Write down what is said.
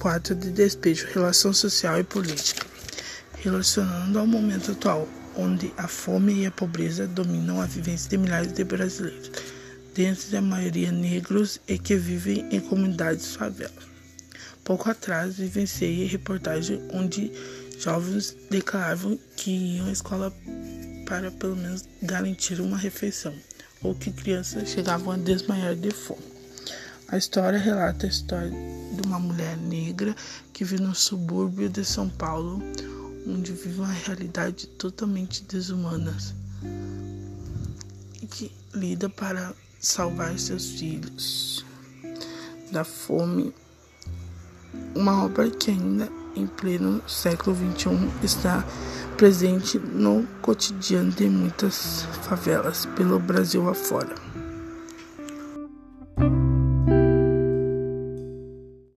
4 de despejo, relação social e política. Relacionando ao momento atual, onde a fome e a pobreza dominam a vivência de milhares de brasileiros, dentre a maioria negros e que vivem em comunidades favelas. Pouco atrás vivenciei reportagem onde jovens declaravam que iam à escola para pelo menos garantir uma refeição, ou que crianças chegavam a desmaiar de fome. A história relata a história de uma mulher negra que vive no subúrbio de São Paulo, onde vive uma realidade totalmente desumana e que lida para salvar seus filhos da fome. Uma obra que ainda em pleno século XXI está presente no cotidiano de muitas favelas pelo Brasil afora.